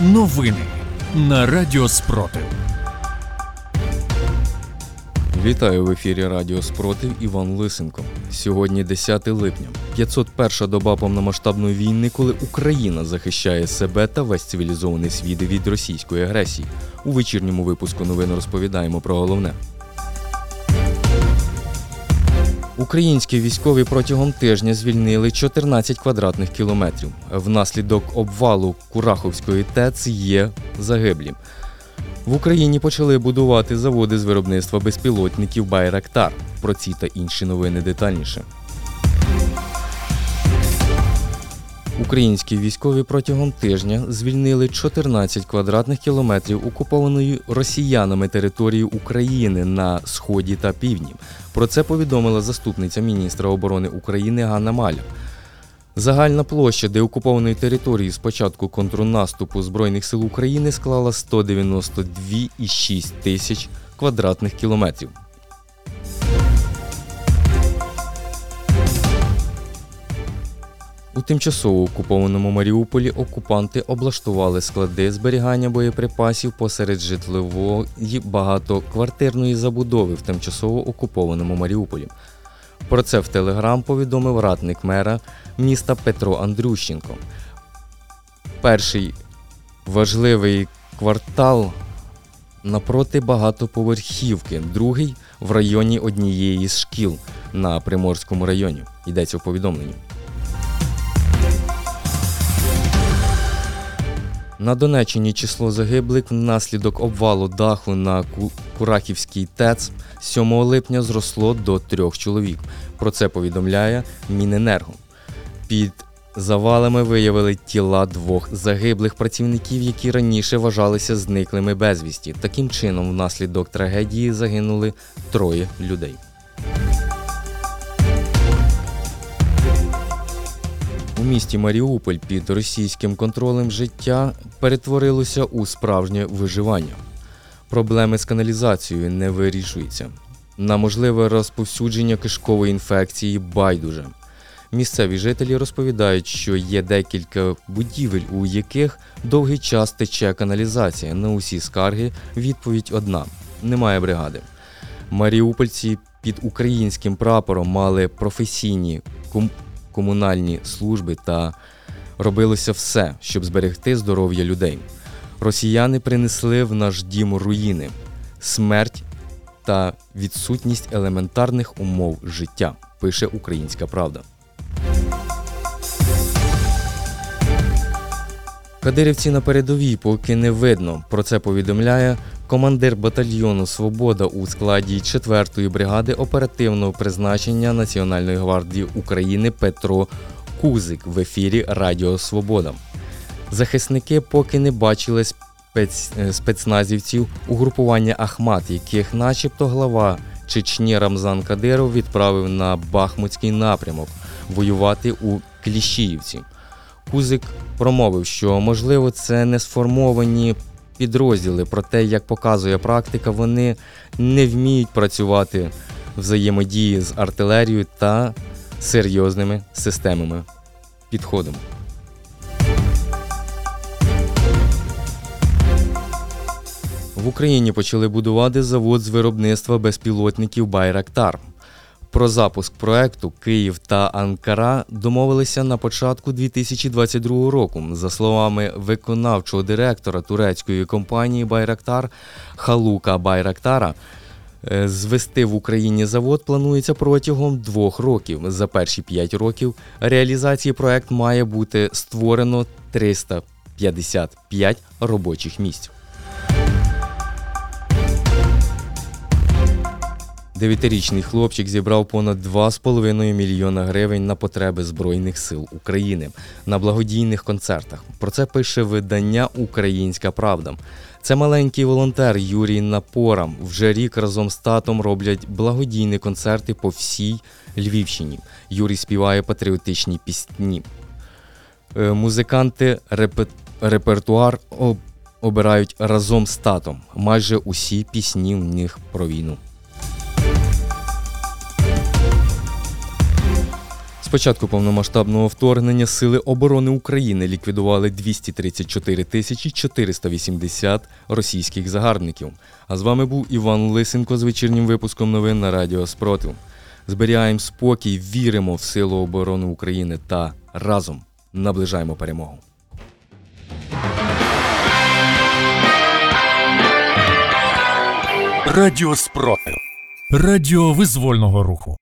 Новини на Радіо Спротив. Вітаю в ефірі Радіо Спротив Іван Лисенко. Сьогодні 10 липня, 501 доба повномасштабної війни, коли Україна захищає себе та весь цивілізований світ від російської агресії. У вечірньому випуску новин розповідаємо про головне. Українські військові протягом тижня звільнили 14 квадратних кілометрів. Внаслідок обвалу Кураховської ТЕЦ є загиблі. В Україні почали будувати заводи з виробництва безпілотників Байрактар. Про ці та інші новини детальніше. Українські військові протягом тижня звільнили 14 квадратних кілометрів окупованої росіянами території України на сході та півдні. Про це повідомила заступниця міністра оборони України Ганна Маля. Загальна площа деокупованої території з початку контрнаступу Збройних сил України склала 192,6 тисяч квадратних кілометрів. У тимчасово окупованому Маріуполі окупанти облаштували склади зберігання боєприпасів посеред житлової багатоквартирної забудови в тимчасово окупованому Маріуполі. Про це в Телеграм повідомив радник мера міста Петро Андрющенко. Перший важливий квартал напроти багатоповерхівки, другий в районі однієї з шкіл на Приморському районі. Йдеться в повідомленні. На Донеччині число загиблих внаслідок обвалу даху на Ку- Курахівський ТЕЦ 7 липня зросло до трьох чоловік. Про це повідомляє Міненерго. Під завалами виявили тіла двох загиблих працівників, які раніше вважалися зниклими безвісті. Таким чином, внаслідок трагедії загинули троє людей. Місті Маріуполь під російським контролем життя перетворилося у справжнє виживання. Проблеми з каналізацією не вирішуються. На можливе розповсюдження кишкової інфекції байдуже. Місцеві жителі розповідають, що є декілька будівель, у яких довгий час тече каналізація. На усі скарги відповідь одна: немає бригади. Маріупольці під українським прапором мали професійні комунальні служби та робилося все, щоб зберегти здоров'я людей. Росіяни принесли в наш дім руїни, смерть та відсутність елементарних умов життя, пише Українська Правда. Кадирівці на передовій поки не видно. Про це повідомляє командир батальйону Свобода у складі 4-ї бригади оперативного призначення Національної гвардії України Петро Кузик в ефірі Радіо Свобода. Захисники поки не бачили спец... е, спецназівців угрупування Ахмат, яких, начебто, глава Чечні Рамзан Кадиров відправив на Бахмутський напрямок воювати у Кліщіївці. Кузик промовив, що можливо це не сформовані підрозділи, проте, як показує практика, вони не вміють працювати взаємодії з артилерією та серйозними системами підходами. В Україні почали будувати завод з виробництва безпілотників Байрактар. Про запуск проекту Київ та Анкара домовилися на початку 2022 року. За словами виконавчого директора турецької компанії Байрактар Халука Байрактара, е, звести в Україні завод планується протягом двох років. За перші п'ять років реалізації проект має бути створено 355 робочих місць. Дев'ятирічний хлопчик зібрав понад 2,5 мільйона гривень на потреби Збройних сил України на благодійних концертах. Про це пише видання Українська Правда. Це маленький волонтер Юрій Напорам. Вже рік разом з татом роблять благодійні концерти по всій Львівщині. Юрій співає патріотичні пісні. Е, Музиканти репе- репертуар об- обирають разом з татом. Майже усі пісні в них про війну. З початку повномасштабного вторгнення Сили оборони України ліквідували 234 тисячі 480 російських загарбників. А з вами був Іван Лисенко з вечірнім випуском новин на Радіо Спротив. Зберігаємо спокій, віримо в Силу оборони України та разом наближаємо перемогу. Радіо Спротив. Радіо визвольного руху.